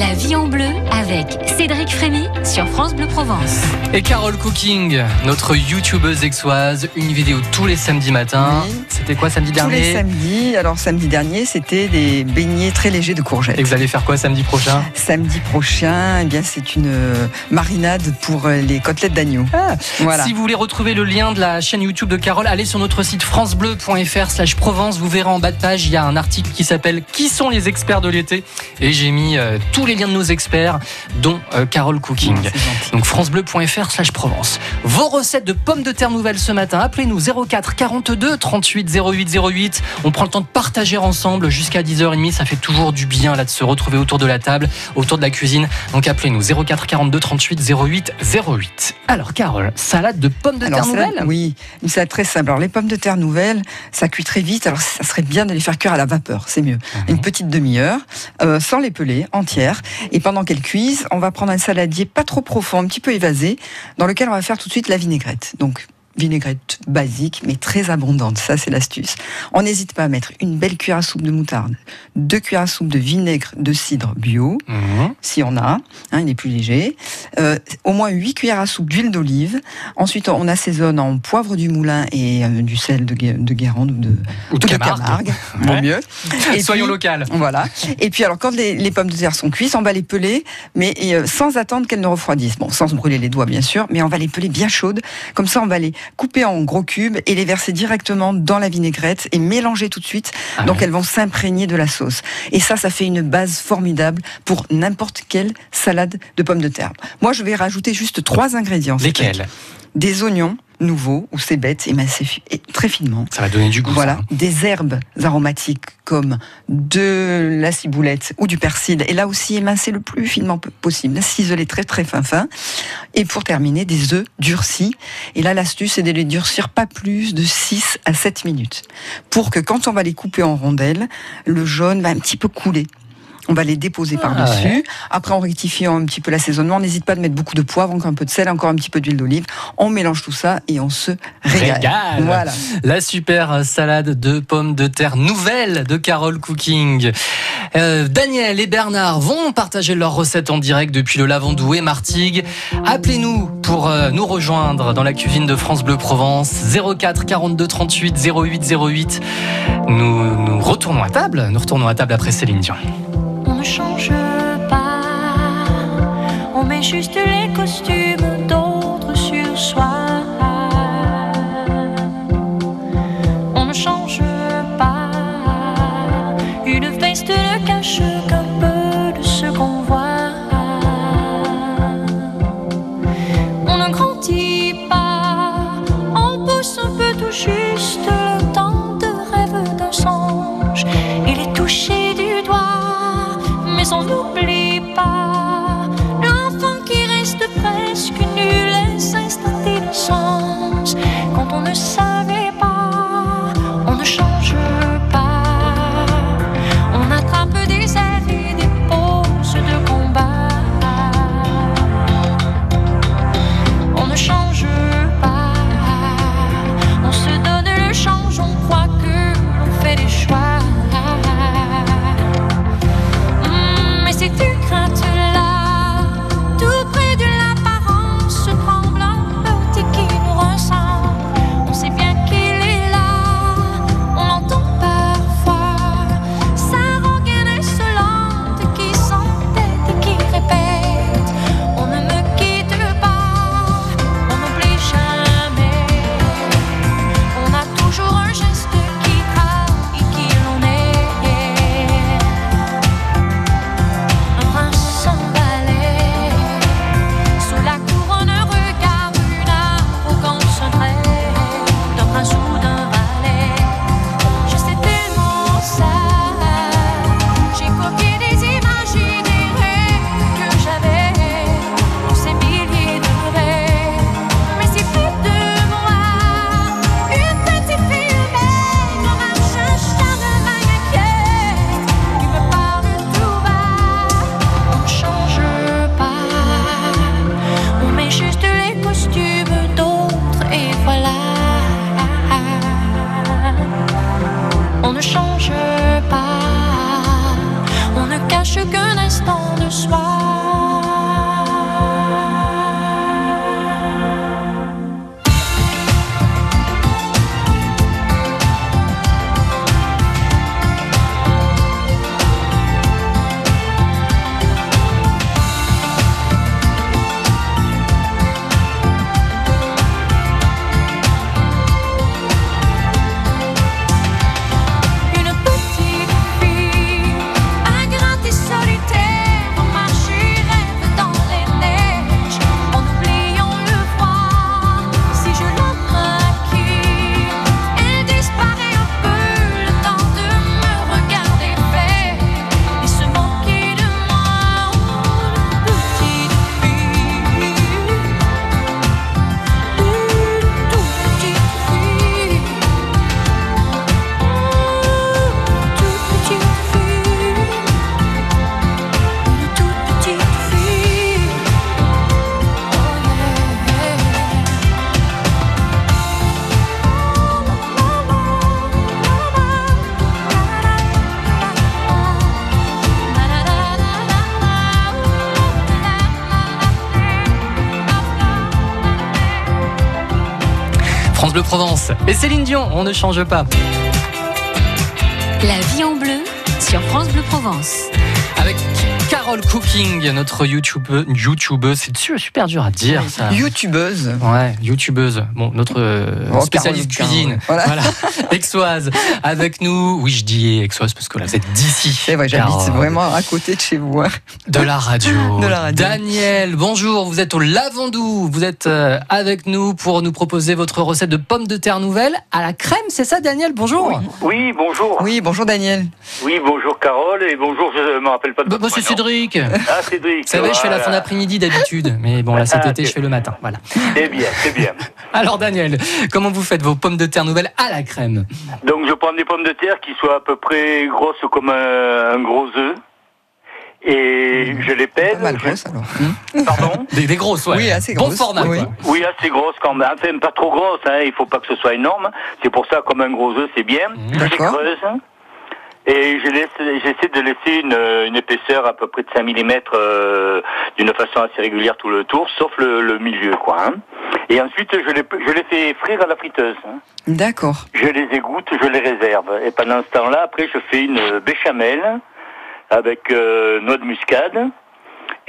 La vie en bleu avec Cédric Frémy sur France Bleu Provence. Et Carole Cooking, notre youtubeuse exoise, une vidéo tous les samedis matins. Oui. C'était quoi samedi Tous dernier les samedis. Alors samedi dernier, c'était des beignets très légers de courgettes. Et vous allez faire quoi samedi prochain Samedi prochain, eh bien c'est une euh, marinade pour euh, les côtelettes d'agneau. Voilà. Si vous voulez retrouver le lien de la chaîne YouTube de Carole, allez sur notre site francebleu.fr slash Provence. Vous verrez en bas de page, il y a un article qui s'appelle Qui sont les experts de l'été? Et j'ai mis euh, tous les liens de nos experts, dont euh, Carole Cooking. Donc francebleu.fr slash Provence. Vos recettes de pommes de terre nouvelles ce matin, appelez-nous 04 42 38 08 08. On prend le temps de partager ensemble jusqu'à 10h30. Ça fait toujours du bien là de se retrouver autour de la table, autour de la cuisine. Donc appelez-nous 04 42 38 08 08. Alors Carole, salade de pommes de Alors, terre salade- nouvelles? Oui, une salade très simple. Alors les pommes de terre nouvelles, ça cuit très vite. Alors ça serait bien de les faire cuire à la vapeur, c'est mieux. Mhm. Une petite demi-heure, euh, sans les peler, entières. Et pendant qu'elles cuisent, on va prendre un saladier pas trop profond, un petit peu évasé, dans lequel on va faire tout de suite la vinaigrette. Donc vinaigrette basique, mais très abondante. Ça, c'est l'astuce. On n'hésite pas à mettre une belle cuillère à soupe de moutarde, deux cuillères à soupe de vinaigre de cidre bio, Mhm. si on a, hein, il est plus léger. Euh, au moins 8 cuillères à soupe d'huile d'olive. Ensuite, on assaisonne en poivre du moulin et euh, du sel de, de Guérande ou de, Ou de ou Camargue. Vaut Ouais. mieux. Et Soyons puis, locales. Voilà. Et puis alors, quand les, les pommes de terre sont cuites, on va les peler, mais euh, sans attendre qu'elles ne refroidissent. Bon, sans se brûler les doigts, bien sûr, mais on va les peler bien chaudes. Comme ça, on va les couper en gros cubes et les verser directement dans la vinaigrette et mélanger tout de suite. Ah Donc, ouais. elles vont s'imprégner de la sauce. Et ça, ça fait une base formidable pour n'importe quelle salade de pommes de terre. Moi, je vais rajouter juste trois ingrédients. Lesquels? Des oignons nouveaux ou émincés fi- et très finement. Ça va donner du goût. Voilà, ça. hein. des herbes aromatiques comme de la ciboulette ou du persil. Et là aussi, émincer le plus finement po- possible, ciseler très très fin fin. Et pour terminer, des œufs durcis. Et là, l'astuce, c'est de les durcir pas plus de 6 à 7 minutes. Pour que quand on va les couper en rondelles, le jaune va un petit peu couler. On va les déposer Ah, par-dessus. ouais. Après, en rectifiant un petit peu l'assaisonnement, on n'hésite pas de mettre beaucoup de poivre, encore un peu de sel, encore un petit peu d'huile d'olive. On mélange tout ça et on se régale. Régale. Voilà. La super salade de pommes de terre nouvelle de Carole Cooking. Euh, Daniel et Bernard vont partager leurs recettes en direct depuis le Lavandou et Martigues. Appelez-nous pour euh, nous rejoindre dans la cuisine de France Bleu Provence 04 42 38 08 08. Nous, nous retournons à table. Nous retournons à table après Céline Dion. Ne change pas, on met juste les costumes d'autres sur soi. On ne change pas, une veste ne cache qu'un Quand on Et Céline Dion, on ne change pas. La vie en bleu sur France Bleu Provence. Avec Carole Cooking, notre YouTubeuse. YouTubeuse, c'est su- super dur à dire ça. YouTubeuse. Ouais, youtubeuse. Bon, notre euh, Oh, spécialiste Carole, cuisine. Carole. Voilà. Exoise. Avec nous. Oui, je dis Exoise parce que là, vous êtes d'ici. C'est vrai, j'habite vraiment à côté de chez vous. hein. De la radio. De la radio. Daniel, bonjour. Vous êtes au Lavandou. Vous êtes euh, avec nous pour nous proposer votre recette de pommes de terre nouvelles à la crème. C'est ça, Daniel? Bonjour. Oui, bonjour. Oui. Oui, bonjour Daniel. bonjour Carole et bonjour, je ne me rappelle pas de Bah, votre bah, prénom. Cédric. Vous Ah, Cédric. savez, je fais la fin d'après-midi d'habitude. Mais bon, là, cet Ah, été, je fais le matin. Voilà. C'est bien, c'est bien. Alors, Daniel, comment vous faites vos pommes de terre nouvelles à la crème? Donc, je prends des pommes de terre qui soient à peu près grosses comme un, un gros œuf. Et je les Pas pèse. mal grosse alors. Pardon? Des, des grosses, ouais. Oui, assez Bon grosses, format, oui. quoi. Oui, assez grosses quand même. Enfin, pas trop grosses, hein. il faut pas que ce soit énorme. C'est pour ça, comme un gros œuf, c'est bien. Mmh. Je les D'accord. creuse. Et je laisse- j'essaie de laisser une, une épaisseur à peu près de 5 mm d'une façon assez régulière tout le tour, sauf le, le milieu, quoi. hein. Et ensuite, je les, je les fais frire à la friteuse. hein. D'accord. Je les égoutte, je les réserve. Et pendant ce temps-là, après, je fais une béchamel avec euh, noix de muscade.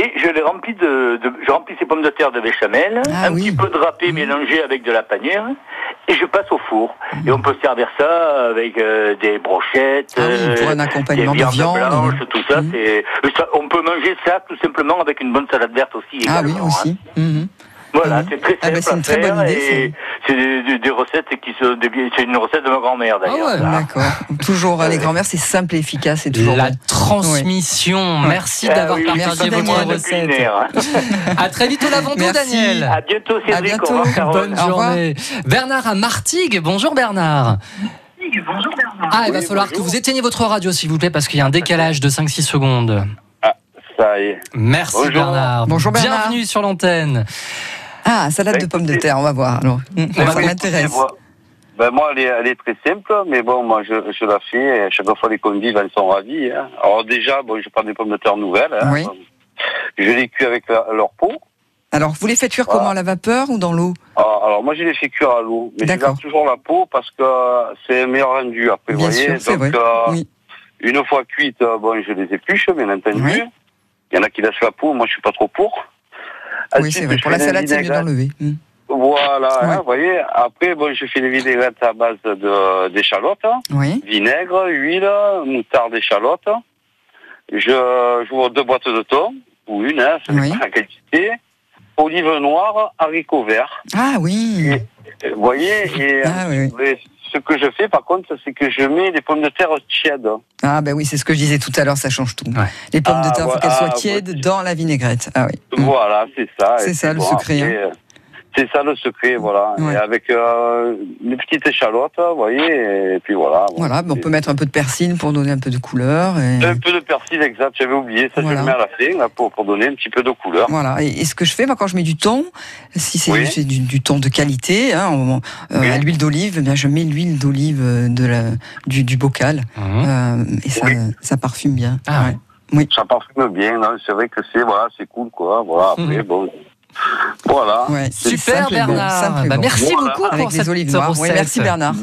Et je les remplis de, de- je remplis ces pommes de terre de béchamel, Ah un oui. petit peu de râpé mélangé avec de la panière, et je passe au four. Et on peut servir ça avec euh, des brochettes, Ah oui, pour un euh, accompagnement des de viande. blanches, tout ça. C'est, ça- on peut manger ça tout simplement avec une bonne salade verte aussi. Ah oui, hein. aussi. Mhm. Voilà, Mhm. c'est très Ah simple bah, c'est une à très faire bonne idée, et c'est des, des- des recettes qui sont des- c'est une recette de ma grand-mère d'ailleurs. Ah ouais, ça. D'accord. Toujours, euh, les grands-mères, c'est simple et efficace. C'est toujours La bon. transmission. Merci Ah d'avoir oui, partagé votre recette. À très vite au Lavandou, Merci. Daniel. À bientôt Cédric, À bientôt. au revoir. Bonne Au revoir. journée. Bernard à Martigues. Bonjour Bernard. Ah, il va Oui, falloir bonjour. que vous éteigniez votre radio, s'il vous plaît, parce qu'il y a un décalage de 5-6 secondes. Ça y est. Merci Bonjour. Bernard. Bonjour, Bernard. Bienvenue sur l'antenne. Ah, salade de pommes de terre, on va voir. Alors, va ça m'intéresse. Ben moi, elle est, elle est très simple, mais bon, moi, je, je la fais. Et à chaque fois, les convives, elles sont ravis. Hein. Alors déjà, bon, je prends des pommes de terre nouvelles. hein. Oui. Je les cuis avec la- leur peau. Alors, vous les faites cuire Voilà. comment À la vapeur ou dans l'eau? Alors, alors, moi, je les fais cuire à l'eau, mais je garde toujours la peau parce que c'est un meilleur rendu après. Bien vous voyez. sûr, Donc, vrai. euh, Oui. une fois cuite, euh, bon, je les épluche, bien entendu. Oui. Il y en a qui laissent la peau, moi, je suis pas trop pour. Oui, Ensuite, c'est vrai. Pour la salade, c'est mieux d'enlever. Mhm. Voilà, hein, vous voyez. Après, bon, je fais des vinaigrettes à base de d'échalotes. hein. Oui. vinaigre, huile, moutarde, échalote. Je j'ouvre deux boîtes de thon, ou une, hein, ça Oui. la quantité. Olive noire, haricots verts. Ah oui. Vous voyez, et Ah oui. oui. et ce que je fais par contre, c'est que je mets des pommes de terre tièdes. Ah ben oui, c'est ce que je disais tout à l'heure, ça change tout. Ouais. Les pommes de Ah, terre, il faut qu'elles soient ah, tièdes dans la vinaigrette. Ah oui. Voilà, c'est ça. C'est ça, le secret, après, euh, C'est ça le secret, voilà. Ouais. Et avec euh, les petites échalotes, vous voyez, et puis voilà. Voilà, ben on peut mettre un peu de persil pour donner un peu de couleur. Et... Un peu de persil, exact, j'avais oublié, ça Voilà. je le mets à la fin, là, pour, pour donner un petit peu de couleur. Voilà. Et, et ce que je fais, moi, quand je mets du thon, si c'est Oui. du, du thon de qualité, hein, on- euh, Oui. à l'huile d'olive, eh bien, je mets l'huile d'olive euh, de la, du, du bocal. Mhm. Euh, et ça, Oui. ça parfume bien. Ah Ouais. Oui. Ça parfume bien. non, C'est vrai que c'est voilà, c'est cool quoi. Voilà. Après, Mhm. bon. Voilà. Ouais, Super bon, Bernard. Bah, merci Voilà. beaucoup Avec pour des cette olives noires. Ouais, recette. merci Bernard.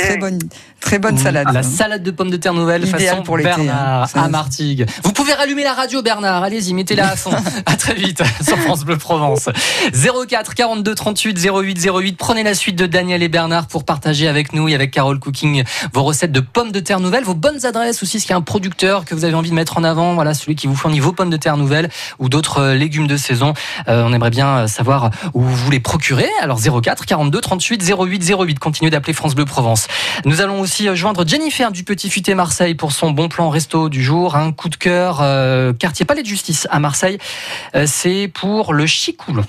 Très bonne, très bonne salade. La salade de pommes de terre nouvelle Idéal façon pour l'été, Bernard hein. Ça- à Martigues. Vous pouvez rallumer la radio Bernard, allez-y, mettez-la à fond. à très vite sur France Bleu Provence. 04 42 38 08 08. Prenez la suite de Daniel et Bernard pour partager avec nous et avec Carole Cooking vos recettes de pommes de terre nouvelles, vos bonnes adresses aussi, s'il y a un producteur que vous avez envie de mettre en avant, voilà, celui qui vous fournit vos pommes de terre nouvelles ou d'autres euh, légumes de saison. Euh, on aimerait bien savoir où vous les procurez. Alors 04 42 38 08 08. Continuez d'appeler France Bleu Provence. Nous allons aussi euh, joindre Jennifer du Petit Futé Marseille pour son bon plan resto du jour. Un coup de cœur, euh, quartier Palais de Justice à Marseille. Euh, C'est pour le chicoulon.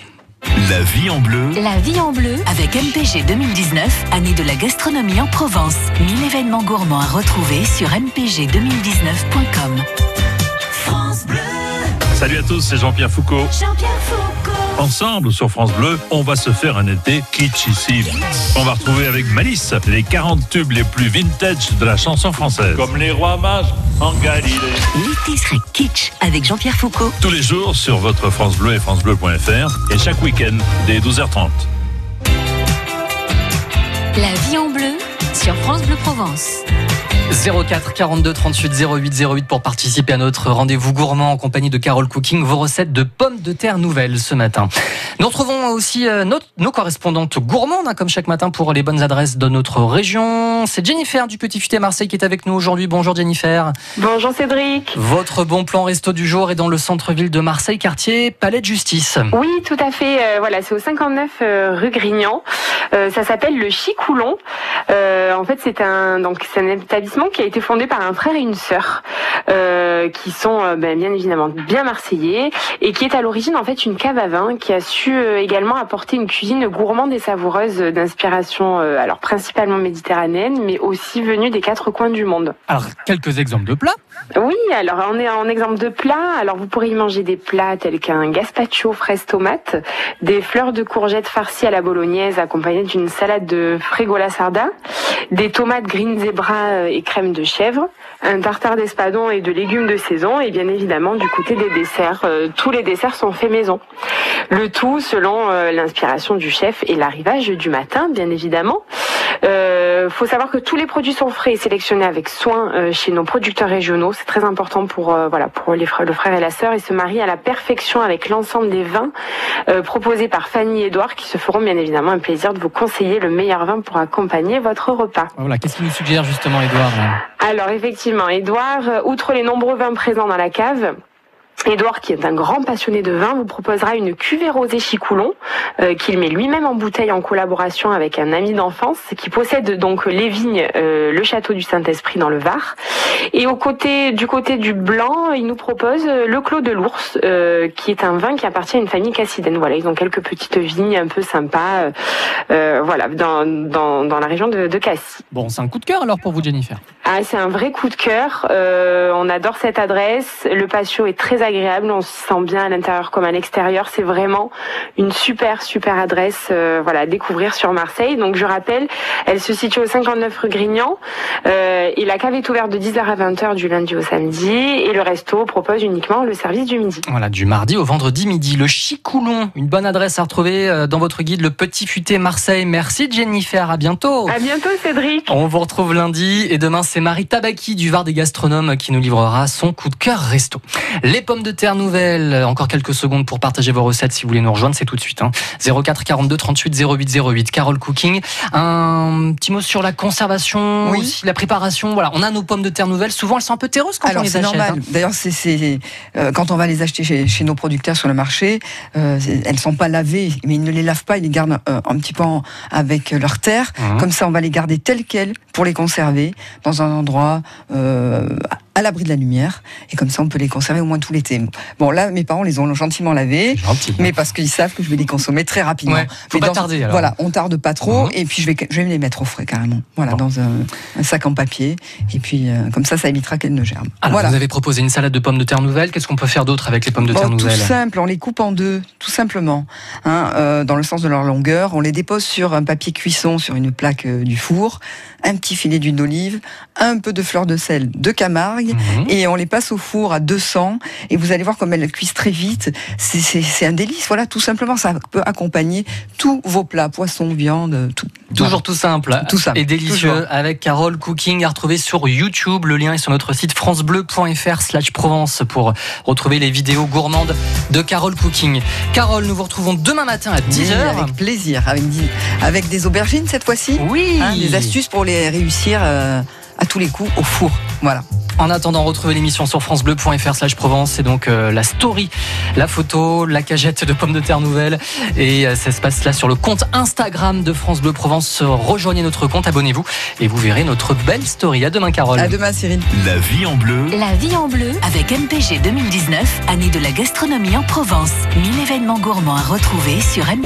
La vie en bleu. La vie en bleu Avec MPG 2019, année de la gastronomie en Provence. 1000 événements gourmands à retrouver sur mpg2019.com. Salut à tous, c'est Jean-Pierre Foucault. Jean-Pierre Foucault. Ensemble sur France Bleu, on va se faire un été kitschissime. On va retrouver avec Malice les 40 tubes les plus vintage de la chanson française. Comme les rois mages en Galilée. L'été serait kitsch avec Jean-Pierre Foucault. Tous les jours sur votre France Bleu et francebleu.fr et chaque week-end dès 12h30. La vie en bleu sur France Bleu Provence. 04 42 38 08 08 pour participer à notre rendez-vous gourmand en compagnie de Carole Cooking, vos recettes de pommes de terre nouvelles ce matin. Nous retrouvons aussi euh, nos, nos correspondantes gourmandes, hein, comme chaque matin, pour les bonnes adresses de notre région. C'est Jennifer du Petit Futé Marseille qui est avec nous aujourd'hui. Bonjour Jennifer. Bonjour Cédric. Votre bon plan resto du jour est dans le centre-ville de Marseille, quartier Palais de Justice. Oui, tout à fait. euh, voilà, c'est au 59 euh, rue Grignan. Euh, ça s'appelle le Chicoulon. En fait, c'est un donc c'est un établissement qui a été fondé par un frère et une sœur, euh, qui sont euh, ben, bien évidemment bien marseillais et qui est à l'origine en fait une cave à vin qui a su euh, également apporter une cuisine gourmande et savoureuse d'inspiration alors principalement méditerranéenne, mais aussi venue des quatre coins du monde. Alors, quelques exemples de plats? Oui, alors on est en exemple de plat. Alors vous pourrez y manger des plats tels qu'un gazpacho fraise tomate, des fleurs de courgettes farcies à la bolognaise accompagnées d'une salade de frigola sarda, des tomates green zebra euh, et crème de chèvre, un tartare d'espadon et de légumes de saison et bien évidemment du côté des desserts. euh, tous les desserts sont faits maison. Le tout selon euh, l'inspiration du chef et l'arrivage du matin, bien évidemment. Faut savoir que tous les produits sont frais et sélectionnés avec soin euh, chez nos producteurs régionaux. C'est très important pour euh, voilà pour les frères, le frère et la sœur et se marient à la perfection avec l'ensemble des vins euh, proposés par Fanny et Edouard qui se feront bien évidemment un plaisir de vous conseiller le meilleur vin pour accompagner votre repas. Voilà, qu'est-ce qu'il nous suggère justement, Edouard? Alors effectivement, Edouard, euh, outre les nombreux vins présents dans la cave, Édouard, qui est un grand passionné de vin, vous proposera une cuvée rosée Chicoulon euh, qu'il met lui-même en bouteille en collaboration avec un ami d'enfance qui possède donc les vignes, euh, le château du Saint-Esprit dans le Var. Et au côté, du côté du blanc, il nous propose euh, le Clos de l'Ours, euh, qui est un vin qui appartient à une famille cassidenne. Voilà, ils ont quelques petites vignes un peu sympas, euh, euh, voilà, dans, dans, dans la région de, de Cassis. Bon, c'est un coup de cœur alors pour vous, Jennifer? Ah, c'est un vrai coup de cœur. Euh, on adore cette adresse. Le patio est très agréable. On se sent bien à l'intérieur comme à l'extérieur. C'est vraiment une super, super adresse euh, voilà, à découvrir sur Marseille. Donc, je rappelle, elle se situe au 59 rue Grignan. Euh, et la cave est ouverte de 10h à 20h du lundi au samedi. Et le resto propose uniquement le service du midi. Voilà, du mardi au vendredi midi. Le Chicoulon, une bonne adresse à retrouver euh, dans votre guide, le Petit Futé Marseille. Merci Jennifer, à bientôt. À bientôt, Cédric. On vous retrouve lundi et demain c'est Marie Tabaki du Var des gastronomes qui nous livrera son coup de cœur resto. Les pommes de terre nouvelles, encore quelques secondes pour partager vos recettes si vous voulez nous rejoindre, c'est tout de suite. Hein. 04 42 38 08 08. Carole Cooking, un petit mot sur la conservation, Oui. aussi la préparation. Voilà, on a nos pommes de terre nouvelles. Souvent elles sont un peu terreuses quand on Alors les c'est achète. normal. hein. D'ailleurs, c'est euh, quand on va les acheter chez, chez nos producteurs sur le marché, euh, elles sont pas lavées, mais ils ne les lavent pas, ils les gardent euh, un petit peu en- avec leur terre. Mhm. Comme ça, on va les garder telles quelles pour les conserver dans un endroit euh, à l'abri de la lumière. Et comme ça, on peut les conserver au moins tout l'été. L'été. Bon, là, mes parents les ont gentiment lavés, Gentil. mais parce qu'ils savent que je vais les consommer très rapidement. Ouais, faut Mais pas tarder, alors. Voilà, on tarde pas trop, Mhm. et puis je vais, je vais me les mettre au frais carrément. Voilà, Bon. dans un, un sac en papier, et puis euh, comme ça, ça évitera qu'elles ne germent. Alors, voilà. vous avez proposé une salade de pommes de terre nouvelles. Qu'est-ce qu'on peut faire d'autre avec les pommes de terre Bon, tout nouvelles simple, on les coupe en deux, tout simplement, hein, euh, dans le sens de leur longueur. On les dépose sur un papier cuisson, sur une plaque euh, du four, un petit filet d'huile d'olive, un peu de fleur de sel de Camargue, Mhm. et on les passe au four à 200. Et vous allez voir comme elles cuisent très vite. C'est- un délice, voilà, tout simplement. Ça peut accompagner tous vos plats, poisson, viande, tout. Toujours tout simple, Tout simple, et délicieux toujours. avec Carole Cooking à retrouver sur YouTube. Le lien est sur notre site francebleu.fr slash Provence pour retrouver les vidéos gourmandes de Carole Cooking. Carole, nous vous retrouvons demain matin à Oui, 10h. avec plaisir, avec, avec des aubergines cette fois-ci. Oui. Hein, des astuces pour les réussir euh, à tous les coups au four. Voilà. En attendant, retrouvez l'émission sur francebleu.fr slash Provence. C'est donc euh, la story, la photo, la cagette de pommes de terre nouvelles. Et euh, ça se passe là sur le compte Instagram de France Bleu Provence. Rejoignez notre compte, abonnez-vous et vous verrez notre belle story. À demain, Carole. À demain, Cyril. La vie en bleu. La vie en bleu. Avec MPG 2019, année de la gastronomie en Provence. 1000 événements gourmands à retrouver sur MPG.